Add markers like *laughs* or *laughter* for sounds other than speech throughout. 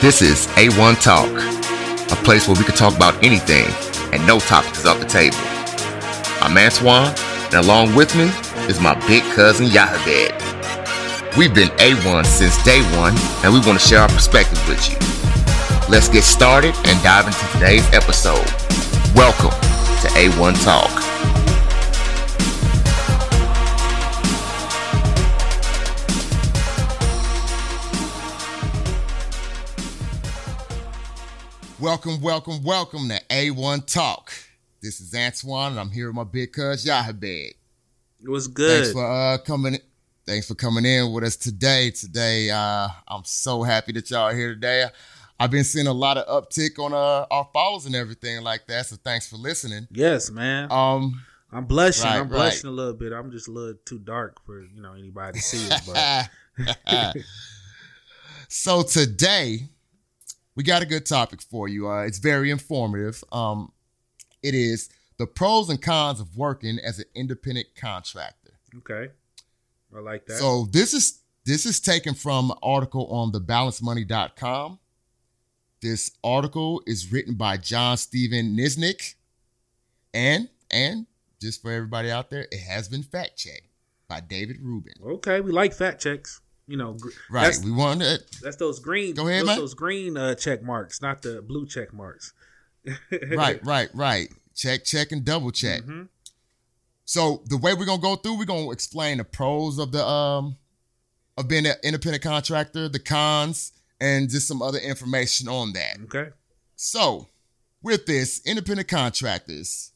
This is A1 Talk, a place where we can talk about anything and no topic is off the table. I'm Antwaun, and along with me is my big cousin Yahebed. We've been A1 since day one, and we want to share our perspective with you. Let's get started and dive into today's episode. Welcome to A1 Talk. Welcome, welcome, welcome to A1 Talk. This is Antwaun, and I'm here with my big cuz Yahebed. It was good. Thanks for uh, coming. Thanks for coming in with us today. Today, uh, I'm so happy that y'all are here today. I've been seeing a lot of uptick on uh, our follows and everything like that. So thanks for listening. yes, man. Um, I'm blushing. right, I'm blushing right. a little bit. I'm just a little too dark for you know anybody to see it. But *laughs* *laughs* so today we got a good topic for you. Uh, it's very informative. Um, it is the pros and cons of working as an independent contractor. okay, I like that. So this is this is taken from an article on thebalancemoney.com. This article is written by John Steven Niznik. And and just for everybody out there, it has been fact checked by David Rubin. okay, we like fact checks. You know, gr- Right. We we wanted that's those green. Go ahead, those, man. those green uh, check marks, not the blue check marks. *laughs* right, right, right. Check, check, and double check. Mhm. So the way we're gonna go through, we're gonna explain the pros of the um of being an independent contractor, the cons, and just some other information on that. Okay. So, with this, independent contractors,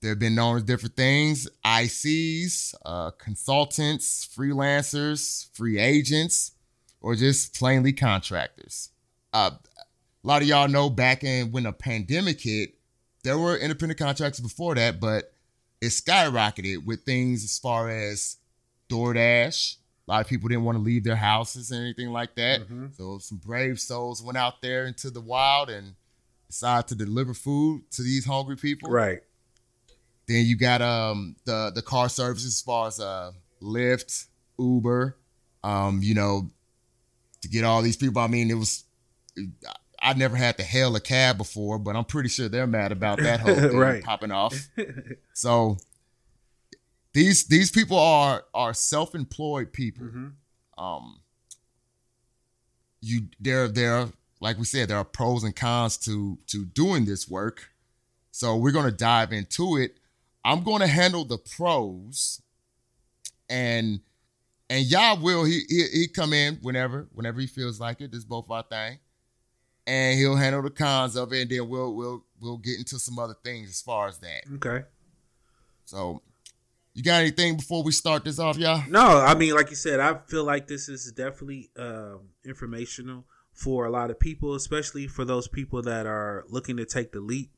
they've been known as different things ICs, uh, consultants, freelancers, free agents, or just plainly contractors. Uh, a lot of y'all know back in when the pandemic hit, there were independent contractors before that, but it skyrocketed with things as far as DoorDash. A lot of people didn't want to leave their houses and anything like that. Mhm. So some brave souls went out there into the wild and decided to deliver food to these hungry people. Right. Then you got um the the car services as far as uh Lyft, Uber, um, you know, to get all these people. I mean, it was I never had to hail a cab before, but I'm pretty sure they're mad about that whole *laughs* thing Right. popping off. *laughs* So these these people are are self-employed people hmm um you there there like we said there are pros and cons to to doing this work so we're going to dive into it i'm going to handle the pros and and y'all will he, he he come in whenever whenever he feels like it this is both our thing and he'll handle the cons of it and then we'll we'll we'll get into some other things as far as that Okay. so you got anything before we start this off y'all No, I mean, like you said, I feel like this is definitely um, informational for a lot of people, especially for those people that are looking to take the leap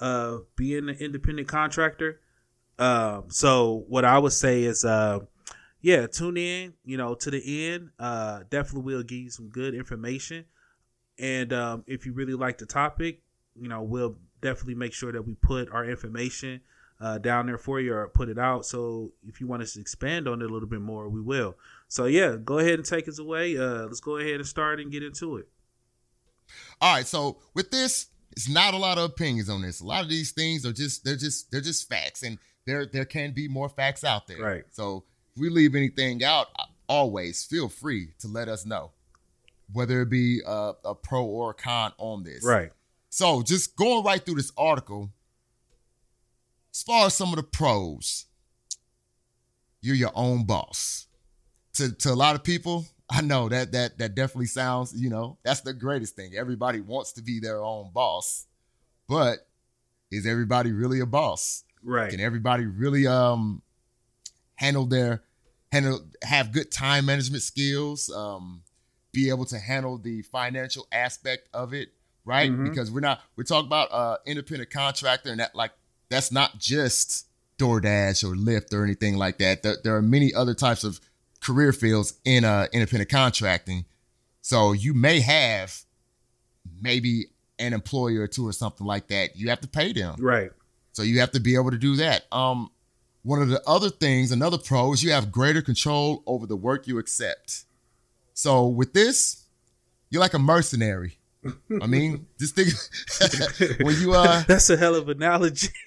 of being an independent contractor. Um, so, what I would say is, uh, yeah, tune in, you know, to the end. Uh, definitely will give you some good information. And um, if you really like the topic, you know, we'll definitely make sure that we put our information uh, down there for you or put it out. So if you want us to expand on it a little bit more, we will. So yeah, go ahead and take us away. Uh, let's go ahead and start and get into it. All right, so with this, it's not a lot of opinions on this. A lot of these things are just they're just they're just facts, and there there can be more facts out there. Right. So if we leave anything out, always feel free to let us know, whether it be a, a pro or a con on this. Right. So just going right through this article, as far as some of the pros, you're your own boss. To to a lot of people, I know that that that definitely sounds, you know, that's the greatest thing. Everybody wants to be their own boss. But is everybody really a boss? Right. Can everybody really um handle their handle have good time management skills? Um be able to handle the financial aspect of it, right? Mhm. Because we're not we're talking about uh independent contractor and that like that's not just DoorDash or Lyft or anything like that. There, there are many other types of career fields in uh independent contracting. So you may have maybe an employer or two or something like that. You have to pay them. Right. So you have to be able to do that. Um, one of the other things, another pro is you have greater control over the work you accept. So with this, you're like a mercenary. I mean, *laughs* just think *laughs* when you uh That's a hell of an analogy. *laughs*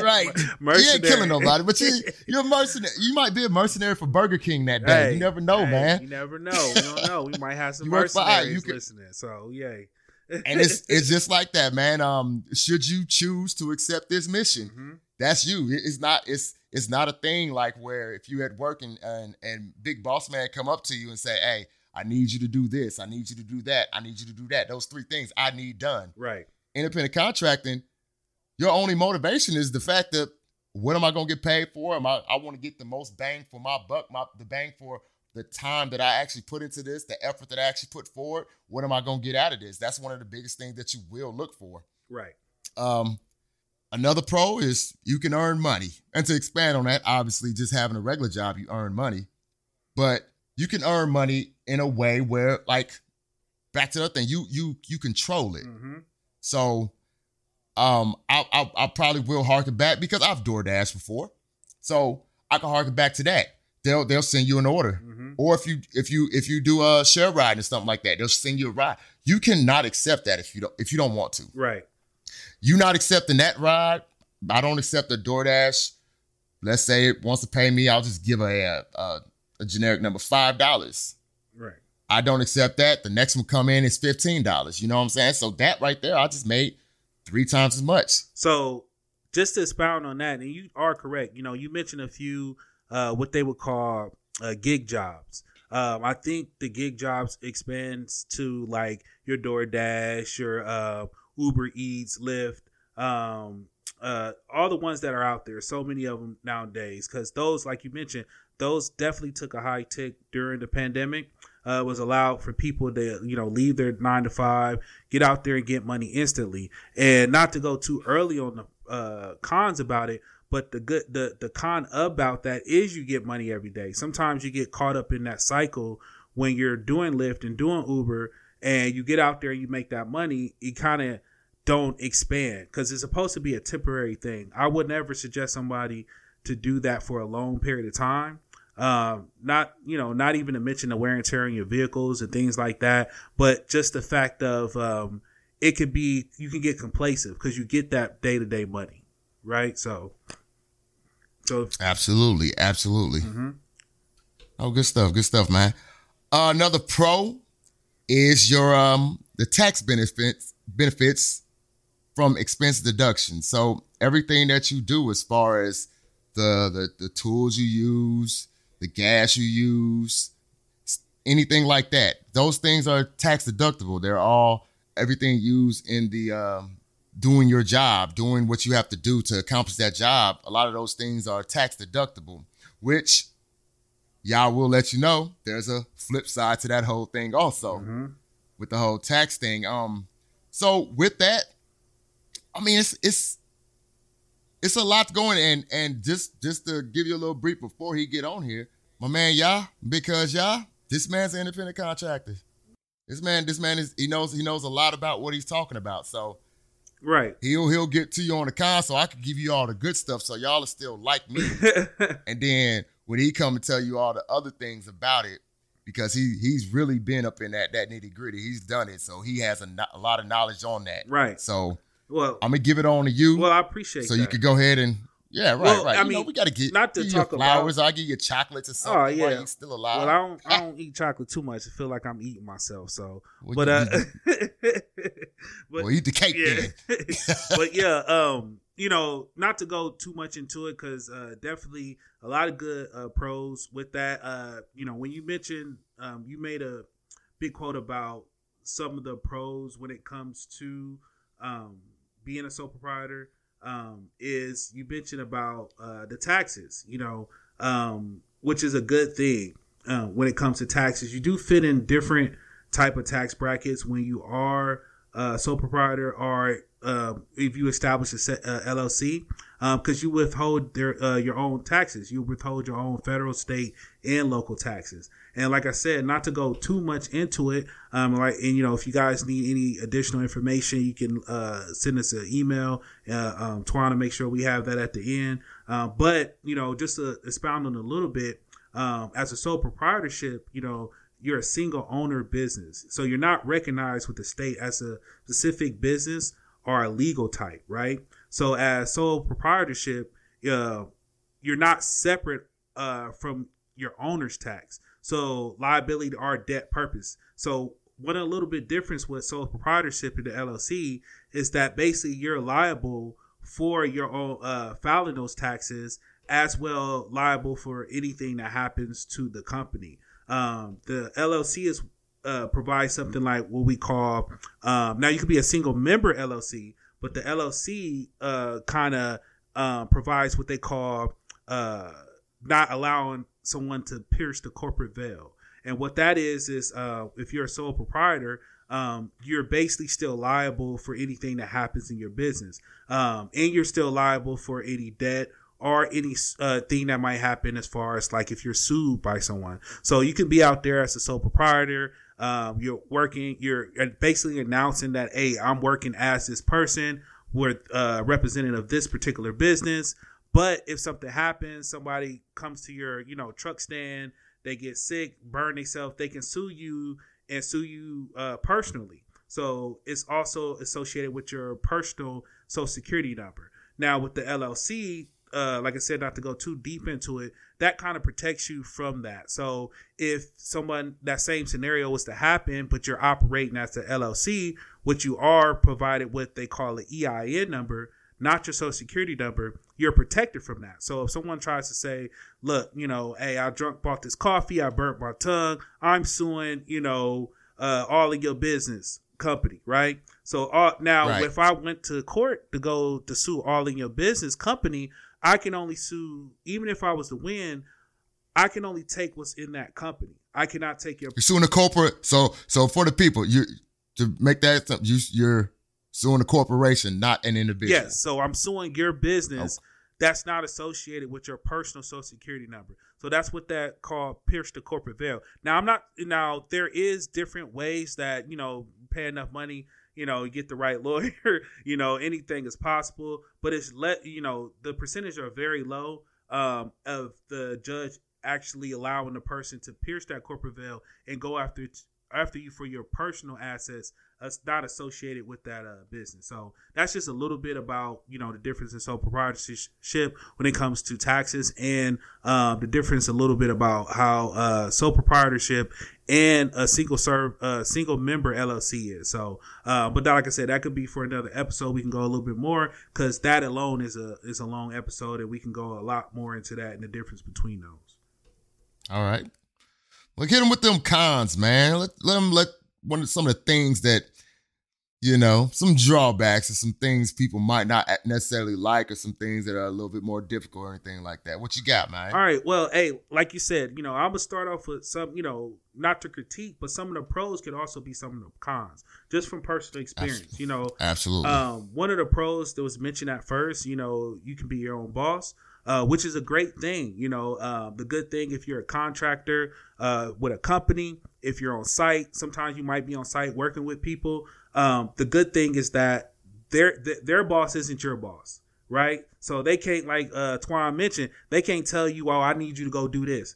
right. Mercenary. You ain't killing nobody, but you you're a mercenary. You might be a mercenary for Burger King that day. Hey, you never know, hey, man. You never know. We don't know. We might have some You work for- mercenaries you could- listening. So yay. And it's it's just like that, man. Um, should you choose to accept this mission, Mhm. that's you. It's not. It's it's not a thing like where if you at work and and, and big boss man come up to you and say, "Hey, I need you to do this. I need you to do that. I need you to do that." Those three things I need done. Right. Independent contracting, your only motivation is the fact that what am I gonna get paid for? Am I I want to get the most bang for my buck, my the bang for the time that I actually put into this, the effort that I actually put forward. What am I gonna get out of this? That's one of the biggest things that you will look for. Right. Um, another pro is you can earn money. And to expand on that, obviously, just having a regular job, you earn money. But you can earn money in a way where, like, back to the thing, you you you control it. hmm So, um, I I, I probably will harken back because I've DoorDash before, so I can harken back to that. They'll they'll send you an order, or if you if you if you do a share ride and something like that, they'll send you a ride. You cannot accept that if you don't if you don't want to Right. you not accepting that ride, I don't accept the DoorDash. Let's say it wants to pay me, I'll just give a a, a generic number five dollars. Right. I don't accept that. The next one come in is fifteen dollars. You know what I'm saying? So that right there, I just made three times as much. So just to expound on that, and you are correct. You know, you mentioned a few uh, what they would call uh, gig jobs. Um, I think the gig jobs expands to like your DoorDash, your uh, Uber Eats, Lyft, um, uh, all the ones that are out there. So many of them nowadays, because those, like you mentioned, those definitely took a high tick during the pandemic. Uh, was allowed for people to you know leave their nine to five, get out there and get money instantly, and not to go too early on the uh, cons about it. But the good the the con about that is you get money every day. Sometimes you get caught up in that cycle when you're doing Lyft and doing Uber, and you get out there and you make that money. You kind of don't expand because it's supposed to be a temporary thing. I would never suggest somebody to do that for a long period of time. Um, not you know, not even to mention the wear and tear on your vehicles and things like that, but just the fact of um, it could be you can get complacent because you get that day to day money, right? So, so Absolutely, absolutely. mhm. Oh, good stuff, good stuff, man. Uh, another pro is your um the tax benefits benefits from expense deduction. So everything that you do as far as the the, the tools you use, the gas you use, anything like that, those things are tax deductible. They're all everything used in the um, doing your job, doing what you have to do to accomplish that job. A lot of those things are tax deductible, which y'all will let you know there's a flip side to that whole thing also Mhm. with the whole tax thing. Um, so with that, I mean it's it's it's a lot going and and just just to give you a little brief before he get on here, my man, y'all, because y'all, this man's an independent contractor. This man, this man is he knows he knows a lot about what he's talking about. So right. he'll he'll get to you on the console. I can give you all the good stuff, so y'all are still like me. *laughs* And then when he come and tell you all the other things about it, because he he's really been up in that that nitty gritty. He's done it, so he has a, no- a lot of knowledge on that. right. So Well, I'm gonna give it on to you, well, I appreciate so that. you could go ahead and yeah, right, Well, right. I you know, mean, we gotta get not to talk you about- flowers. I'll give you chocolates or something. Oh, while yeah. he's still alive. Well, I don't I don't *laughs* eat chocolate too much. I feel like I'm eating myself. So, Well, but you- uh, *laughs* but well, eat the cake yeah, then. *laughs* but yeah, um, you know, not to go too much into it because uh, definitely a lot of good uh, pros with that. Uh, you know, when you mentioned, um, you made a big quote about some of the pros when it comes to um, being a sole proprietor. Um, is you mentioned about uh, the taxes, you know, um, which is a good thing uh, when it comes to taxes. You do fit in different type of tax brackets when you are uh, sole proprietor or uh, if you establish a uh, LLC, because you withhold their uh, your own taxes. You withhold your own federal, state, and local taxes. And like I said, not to go too much into it, um, like and you know, if you guys need any additional information, you can uh, send us an email. Uh, um, Twana, make sure we have that at the end. Uh, but you know, just to expound on a little bit, um, as a sole proprietorship, you know, you're a single owner business. So you're not recognized with the state as a specific business or a legal type, right? So as sole proprietorship, uh, you're not separate uh, from your owner's tax. So liability or debt purpose. So what a little bit difference with sole proprietorship in the LLC is that basically you're liable for your own uh, filing those taxes as well liable for anything that happens to the company. Um, the LLC is uh, provides something like what we call um, now you could be a single member LLC, but the LLC uh, kind of uh, provides what they call uh, not allowing someone to pierce the corporate veil. And what that is is uh, if you're a sole proprietor, um, you're basically still liable for anything that happens in your business, um, and you're still liable for any debt or any uh, thing that might happen as far as like if you're sued by someone. So you can be out there as a sole proprietor. Um, you're working. You're basically announcing that, hey, I'm working as this person. We're uh, representative of this particular business. But if something happens, somebody comes to your, you know, truck stand, they get sick, burn themselves, they can sue you and sue you uh, personally. So it's also associated with your personal social security number. Now with the LLC, uh, like I said, not to go too deep into it, that kind of protects you from that. So if someone that same scenario was to happen, but you're operating as the LLC, which you are provided with, they call it EIN number, not your social security number, you're protected from that. So if someone tries to say, look, you know, hey, I drunk bought this coffee, I burnt my tongue, I'm suing, you know, uh, all of your business company, right? So uh, now right. if I went to court to go to sue all in your business company, I can only sue, even if I was to win, I can only take what's in that company. I cannot take your. You're suing a corporate. So, so for the people, you to make that you you're suing a corporation, not an individual. Yes. So I'm suing your business. Okay. That's not associated with your personal social security number. So that's what that called pierce the corporate veil. Now I'm not. Now there is different ways that you know pay enough money you know, get the right *laughs* lawyer, you know, anything is possible. But it's let you know the percentage are very low um, of the judge actually allowing the person to pierce that corporate veil and go after after you for your personal assets that's not associated with that uh, business. So that's just a little bit about you know the difference in sole proprietorship when it comes to taxes, and uh, the difference a little bit about how uh, sole proprietorship and a single serve uh, single member LLC is. So, uh, but like I said, that could be for another episode. We can go a little bit more because that alone is a is a long episode, and we can go a lot more into that and the difference between those. All right. Well, hit them with them cons, man. Let, let them let one of some of the things that you know some drawbacks and some things people might not necessarily like or some things that are a little bit more difficult or anything like that. What you got man? All right well hey like you said you know i'm gonna start off with some you know not to critique but some of the pros could also be some of the cons just from personal experience absolutely. you know. absolutely. Um, one of the pros that was mentioned at first you know you can be your own boss uh, which is a great thing. You know, uh, the good thing if you're a contractor uh, with a company, if you're on site, sometimes you might be on site working with people. Um, the good thing is that their their boss isn't your boss, right? So they can't, like uh, Twan mentioned, they can't tell you, "Oh, I need you to go do this."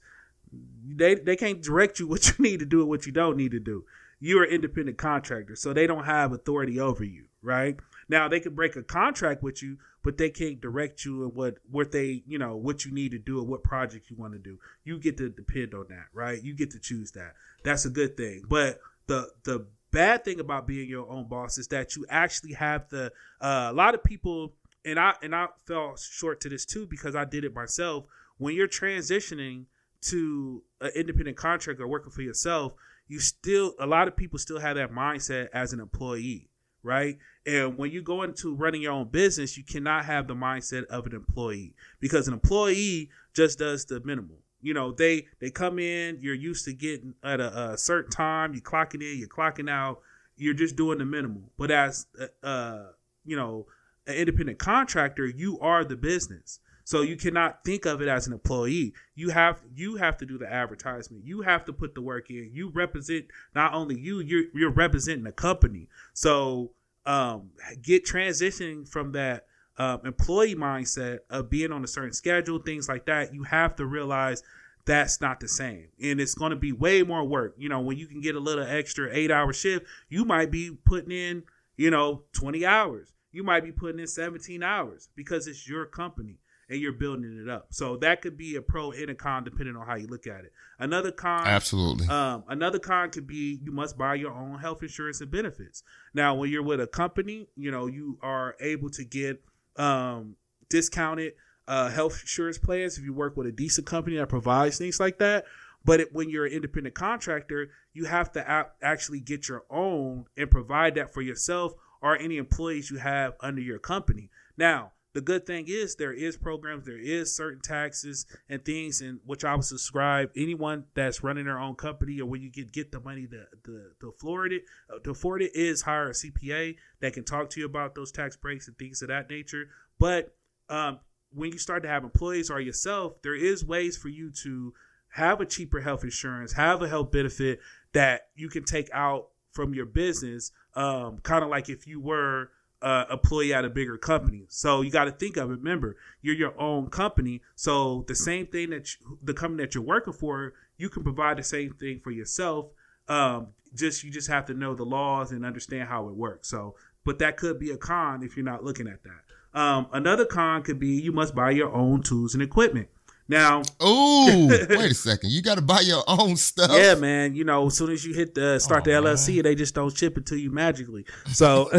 They they can't direct you *laughs* what you need to do and what you don't need to do. You're an independent contractor, so they don't have authority over you, right? Now they can break a contract with you, but they can't direct you in what what they you know what you need to do or what project you want to do. You get to depend on that, right? You get to choose that. That's a good thing. But the the bad thing about being your own boss is that you actually have the uh, a lot of people and I and I fell short to this too because I did it myself. When you're transitioning to an independent contractor working for yourself, you still a lot of people still have that mindset as an employee right? And when you go into running your own business, you cannot have the mindset of an employee because an employee just does the minimal. You know, they they come in, you're used to getting at a, a certain time, you're clocking in, you're clocking out, you're just doing the minimal. But as uh, uh you know, an independent contractor, you are the business. So you cannot think of it as an employee. You have you have to do the advertisement. You have to put the work in. You represent not only you, you're you're representing the company. So um, get transitioning from that um, employee mindset of being on a certain schedule, things like that. You have to realize that's not the same. And it's going to be way more work. You know, when you can get a little extra eight hour shift, you might be putting in, you know, 20 hours. You might be putting in 17 hours because it's your company and you're building it up. So that could be a pro and a con depending on how you look at it. Another con, absolutely. Um, another con could be you must buy your own health insurance and benefits. Now, when you're with a company, you know you are able to get um, discounted uh, health insurance plans if you work with a decent company that provides things like that. But it, when you're an independent contractor, you have to a- actually get your own and provide that for yourself or any employees you have under your company. Now, the good thing is there is programs, there is certain taxes and things in which I would subscribe. Anyone that's running their own company or when you get get the money to to, to afford it, uh, to afford it is hire a CPA that can talk to you about those tax breaks and things of that nature. But um, when you start to have employees or yourself, there is ways for you to have a cheaper health insurance, have a health benefit that you can take out from your business, um, kind of like if you were uh, employee at a bigger company. So you got to think of it. Remember, you're your own company. So the same thing that you, the company that you're working for, you can provide the same thing for yourself. Um, just you just have to know the laws and understand how it works. So, but that could be a con if you're not looking at that. Um, another con could be you must buy your own tools and equipment. Now, oh, *laughs* wait a second. You got to buy your own stuff. Yeah, man. You know, as soon as you hit the start oh, the LLC, man. they just don't ship it to you magically. *laughs* So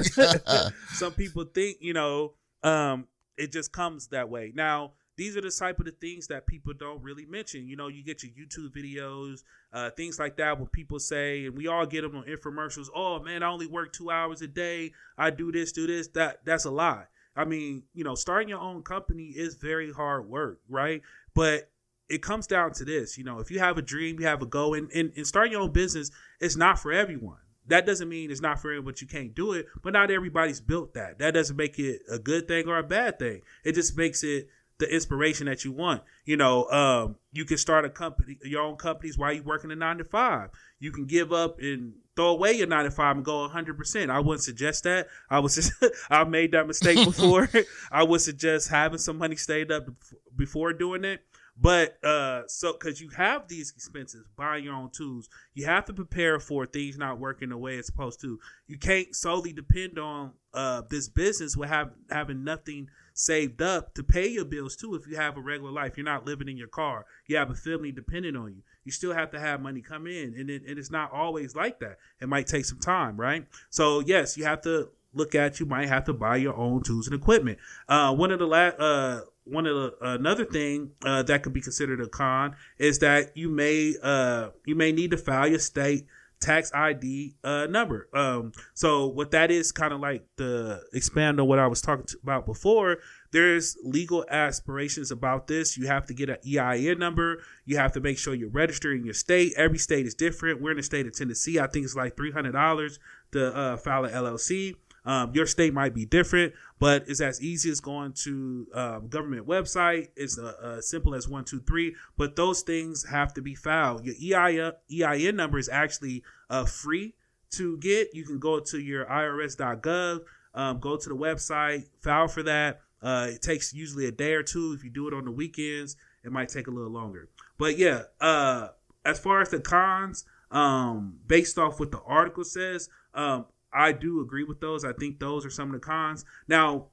*laughs* some people think, you know, um, it just comes that way. Now, these are the type of the things that people don't really mention. You know, you get your YouTube videos, uh, things like that, where people say, and we all get them on infomercials. Oh man, I only work two hours a day. I do this, do this. That that's a lie. I mean, you know, starting your own company is very hard work, right? But it comes down to this, you know, if you have a dream, you have a goal, and, and, and starting your own business, it's not for everyone. That doesn't mean it's not for everyone, but you can't do it. But not everybody's built that. That doesn't make it a good thing or a bad thing. It just makes it the inspiration that you want. You know, um, you can start a company, your own companies while you working a nine to five. You can give up and throw away your nine to five and go 100%. I wouldn't suggest that. I was just, I've made that mistake *laughs* before. *laughs* I would suggest having some money stayed up before doing it. But uh, so because you have these expenses, buying your own tools, you have to prepare for things not working the way it's supposed to. You can't solely depend on uh, this business with have, having nothing saved up to pay your bills too. If you have a regular life, you're not living in your car, you have a family dependent on you. You still have to have money come in, and it, and it's not always like that. It might take some time, right? So yes, you have to look at. You might have to buy your own tools and equipment. Uh, one of the last. Uh, one of the another thing uh, that could be considered a con is that you may uh, you may need to file your state tax ID uh, number. Um, so what that is kind of like the expand on what I was talking about before. There's legal aspirations about this. You have to get an EIN number. You have to make sure you're registered in your state. Every state is different. We're in the state of Tennessee. I think it's like three hundred dollars to uh, file an LLC. Um, your state might be different, but it's as easy as going to um, government website. It's uh, uh, simple as one, two, three. But those things have to be filed. Your EIN, EIN number is actually uh, free to get. You can go to your IRS.gov, um, go to the website, file for that. Uh, it takes usually a day or two. If you do it on the weekends, it might take a little longer. But yeah, as far as the cons, um, based off what the article says, um, I do agree with those. I think those are some of the cons. Now,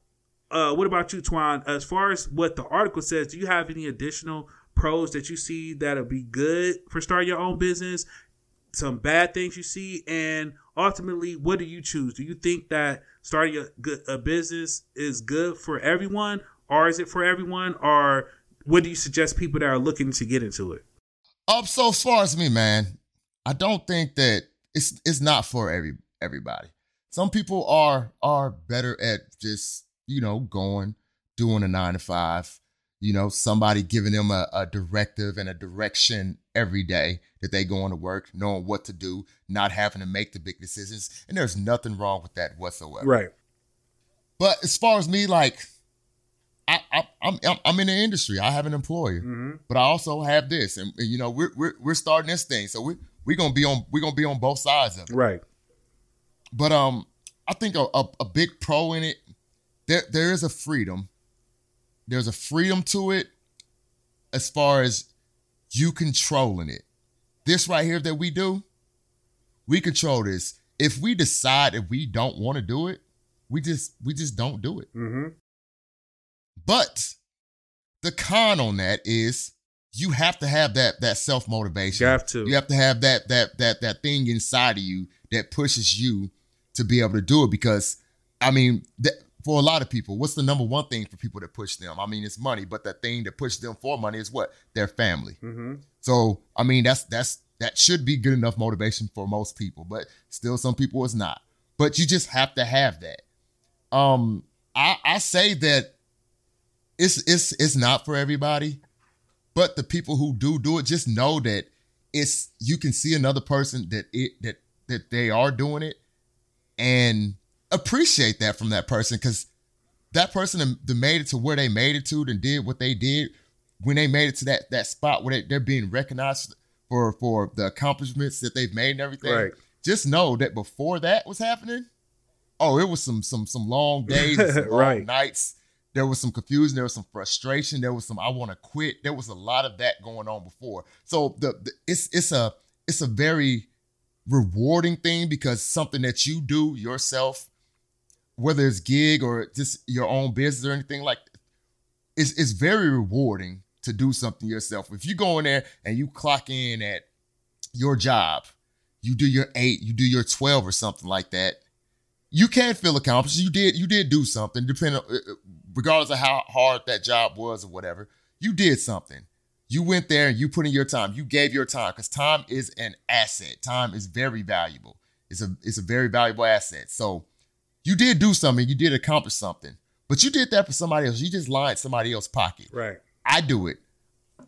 uh, what about you, Twan? As far as what the article says, do you have any additional pros that you see that'll be good for starting your own business? Some bad things you see, and ultimately, what do you choose? Do you think that starting a, a business is good for everyone, or is it for everyone, or what do you suggest people that are looking to get into it? Up so far as me, man, I don't think that it's it's not for every everybody. Some people are are better at just, you know, going, doing a nine to five, you know, somebody giving them a, a directive and a direction every day that they going to work, knowing what to do, not having to make the big decisions. And there's nothing wrong with that whatsoever. Right. But as far as me, like, I, I, am I'm, I'm in the industry. I have an employer, mm-hmm. but I also have this, and, and, you know we're, we're we're starting this thing, so we we're gonna be on we're gonna be on both sides of it. Right. But um, I think a, a, a big pro in it, there there is a freedom. There's a freedom to it, as far as you controlling it. This right here that we do, we control this. If we decide if we don't want to do it, we just we just don't do it. Mm-hmm. But the con on that is you have to have that that self motivation. You have to. You have to have that that that that thing inside of you that pushes you to be able to do it. Because I mean, that, for a lot of people, what's the number one thing for people that push them? I mean, it's money, but the thing that pushes them for money is what their family. Mm-hmm. So I mean, that's that's that should be good enough motivation for most people, but still, some people it's not. But you just have to have that. Um, I I say that it's it's it's not for everybody, but the people who do do it just know that it's you can see another person that it that that they are doing it and appreciate that from that person because that person that made it to where they made it to and did what they did when they made it to that that spot where they, they're being recognized for for the accomplishments that they've made and everything. Right. Just know that before that was happening, oh, it was some some some long *laughs* days, and some long Right. nights. There was some confusion. There was some frustration. There was some I want to quit. There was a lot of that going on before. So the, the it's it's a it's a very rewarding thing because something that you do yourself, whether it's gig or just your own business or anything like, it's it's very rewarding to do something yourself. If you go in there and you clock in at your job, you do your eight, you do your twelve or something like that, you can feel accomplished. You did you did do something, depending uh, uh, regardless of how hard that job was or whatever. You did something. You went there and you put in your time. You gave your time because time is an asset. Time is very valuable. It's a it's a very valuable asset. So you did do something. You did accomplish something. But you did that for somebody else. You just lined somebody else's pocket. Right. I do it.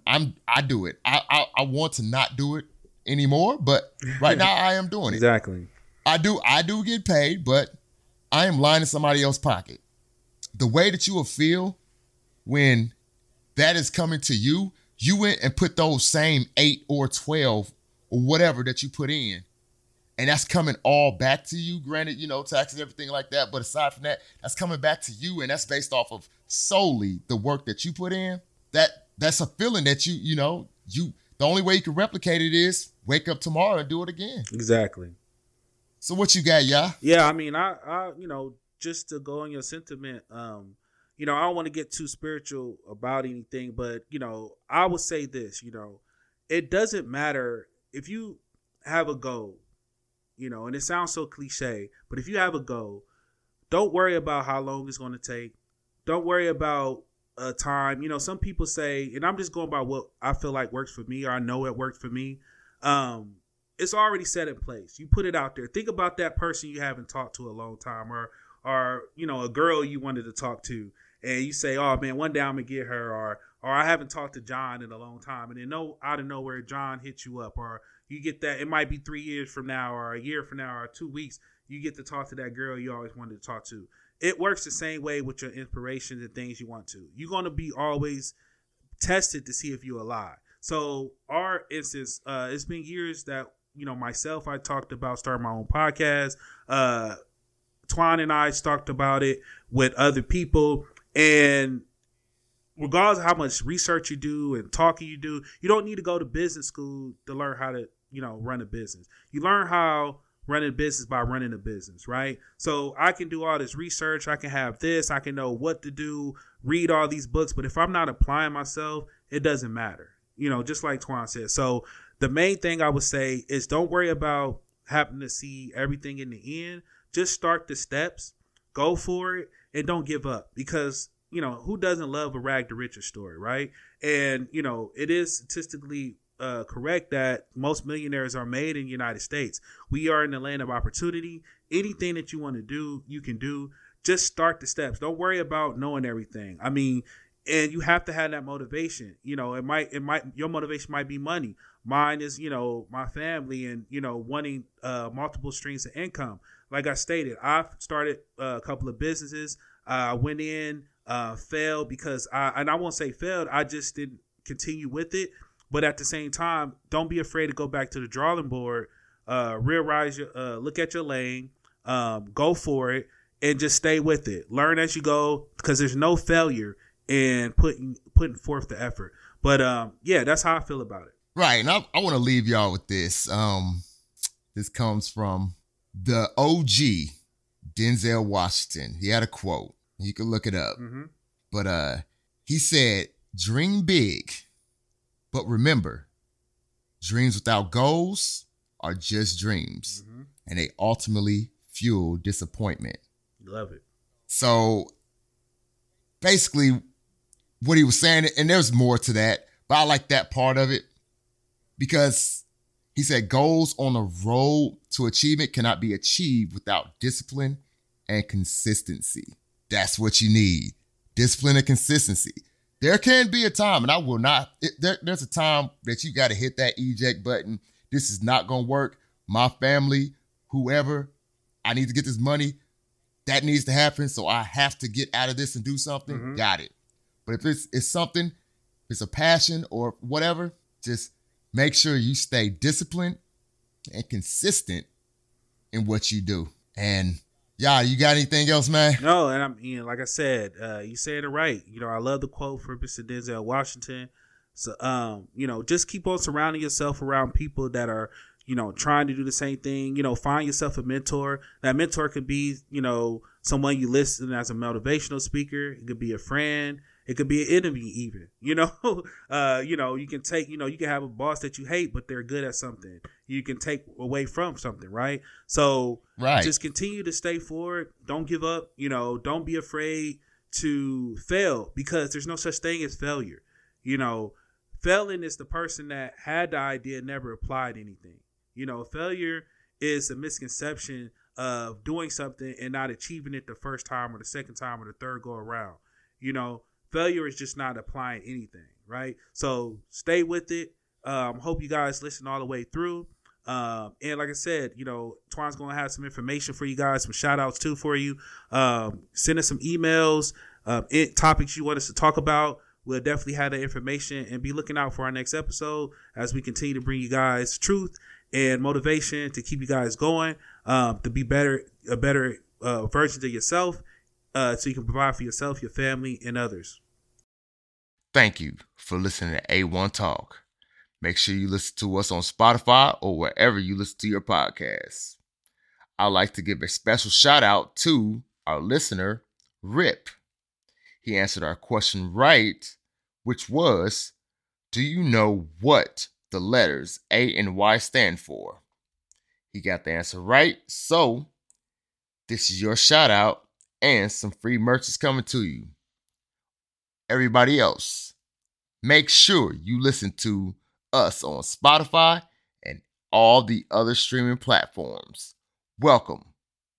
I'm I do it. I, I I want to not do it anymore, but right now I am doing it. Exactly. I do I do get paid, but I am lining somebody else's pocket. The way that you will feel when that is coming to you, you went and put those same eight or twelve or whatever that you put in, and that's coming all back to you. Granted, you know, taxes, everything like that. But aside from that, that's coming back to you, and that's based off of solely the work that you put in. That that's a feeling that you, you know, you the only way you can replicate it is wake up tomorrow and do it again. Exactly. So what you got, y'all? Yeah, I mean, I, I, you know, just to go on your sentiment, um, you know, I don't want to get too spiritual about anything, but you know, I would say this, you know, it doesn't matter if you have a goal, you know, and it sounds so cliche, but if you have a goal, don't worry about how long it's going to take. Don't worry about a time. You know, some people say, and I'm just going by what I feel like works for me, or I know it worked for me. Um, it's already set in place. You put it out there. Think about that person you haven't talked to a long time, or or you know a girl you wanted to talk to, and you say, "Oh man, one day I'm gonna get her," or or I haven't talked to John in a long time, and then no out of nowhere John hits you up, or you get that. It might be three years from now, or a year from now, or two weeks. You get to talk to that girl you always wanted to talk to. It works the same way with your inspirations and things you want to. You're gonna be always tested to see if you're alive. So our instance, uh, it's been years that you know myself. I talked about starting my own podcast. Uh, Twan and I talked about it with other people, and regardless of how much research you do and talking you do, you don't need to go to business school to learn how to you know run a business. You learn how running a business by running a business, right? So I can do all this research, I can have this, I can know what to do, read all these books, but if I'm not applying myself, it doesn't matter. You know, just like Twan said. So the main thing I would say is don't worry about having to see everything in the end. Just start the steps, go for it, and don't give up because you know who doesn't love a rag to riches story, right? And you know it is statistically uh, correct that most millionaires are made in the United States. We are in the land of opportunity. Anything that you want to do, you can do. Just start the steps. Don't worry about knowing everything. I mean, and you have to have that motivation. You know, it might it might your motivation might be money. Mine is, you know, my family and, you know, wanting uh multiple streams of income. Like I stated, I've started uh, a couple of businesses. I uh, went in, uh failed because I and I won't say failed, I just didn't continue with it. But at the same time, don't be afraid to go back to the drawing board, uh, realize your, uh, look at your lane, um, go for it, and just stay with it. Learn as you go, because there's no failure in putting putting forth the effort. But um, yeah, that's how I feel about it. Right, and I, I want to leave y'all with this. Um, this comes from the OG Denzel Washington. He had a quote. You can look it up. Mm-hmm. But uh, he said, "Dream big, but remember, dreams without goals are just dreams, Mm-hmm. and they ultimately fuel disappointment." Love it. So basically, what he was saying, and there's more to that, but I like that part of it because he said goals on the road to achievement cannot be achieved without discipline and consistency. That's what you need discipline and consistency. There can be a time, and I will not, it, there, there's a time that you got to hit that eject button. This is not going to work. My family, whoever, I need to get this money that needs to happen. So I have to get out of this and do something. Mhm. Got it. But if it's it's something, if it's a passion or whatever, just make sure you stay disciplined and consistent in what you do. And yeah, you got anything else, man? No, and I'm you know, like I said, uh, you said it right. You know, I love the quote from Mr. Denzel Washington. So, um, you know, just keep on surrounding yourself around people that are, you know, trying to do the same thing. You know, find yourself a mentor. That mentor could be, you know, someone you listen as a motivational speaker. It could be a friend. It could be an enemy, even. *laughs* You know, uh, you know, you can take, you know, you can have a boss that you hate, but they're good at something. You can take away from something, right? So, Right. just continue to stay forward. Don't give up. You know, don't be afraid to fail because there's no such thing as failure. You know, failing is the person that had the idea and never applied anything. You know, failure is a misconception of doing something and not achieving it the first time or the second time or the third go around. You know, failure is just not applying anything, right? So stay with it. Um, hope you guys listen all the way through. Um, and like I said, you know, Twine's gonna have some information for you guys, some shout outs too for you. Um, send us some emails, um, it, topics you want us to talk about. We'll definitely have that information and be looking out for our next episode as we continue to bring you guys truth and motivation to keep you guys going, um, to be better, a better uh, version of yourself, uh, so you can provide for yourself, your family, and others. Thank you for listening to A1 Talk. Make sure you listen to us on Spotify or wherever you listen to your podcasts. I'd like to give a special shout out to our listener, Rip. He answered our question right, which was Do you know what the letters A and Y stand for? He got the answer right, so this is your shout out and some free merch is coming to you. Everybody else, make sure you listen to us on Spotify and all the other streaming platforms. Welcome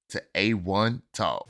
to A1 Talk.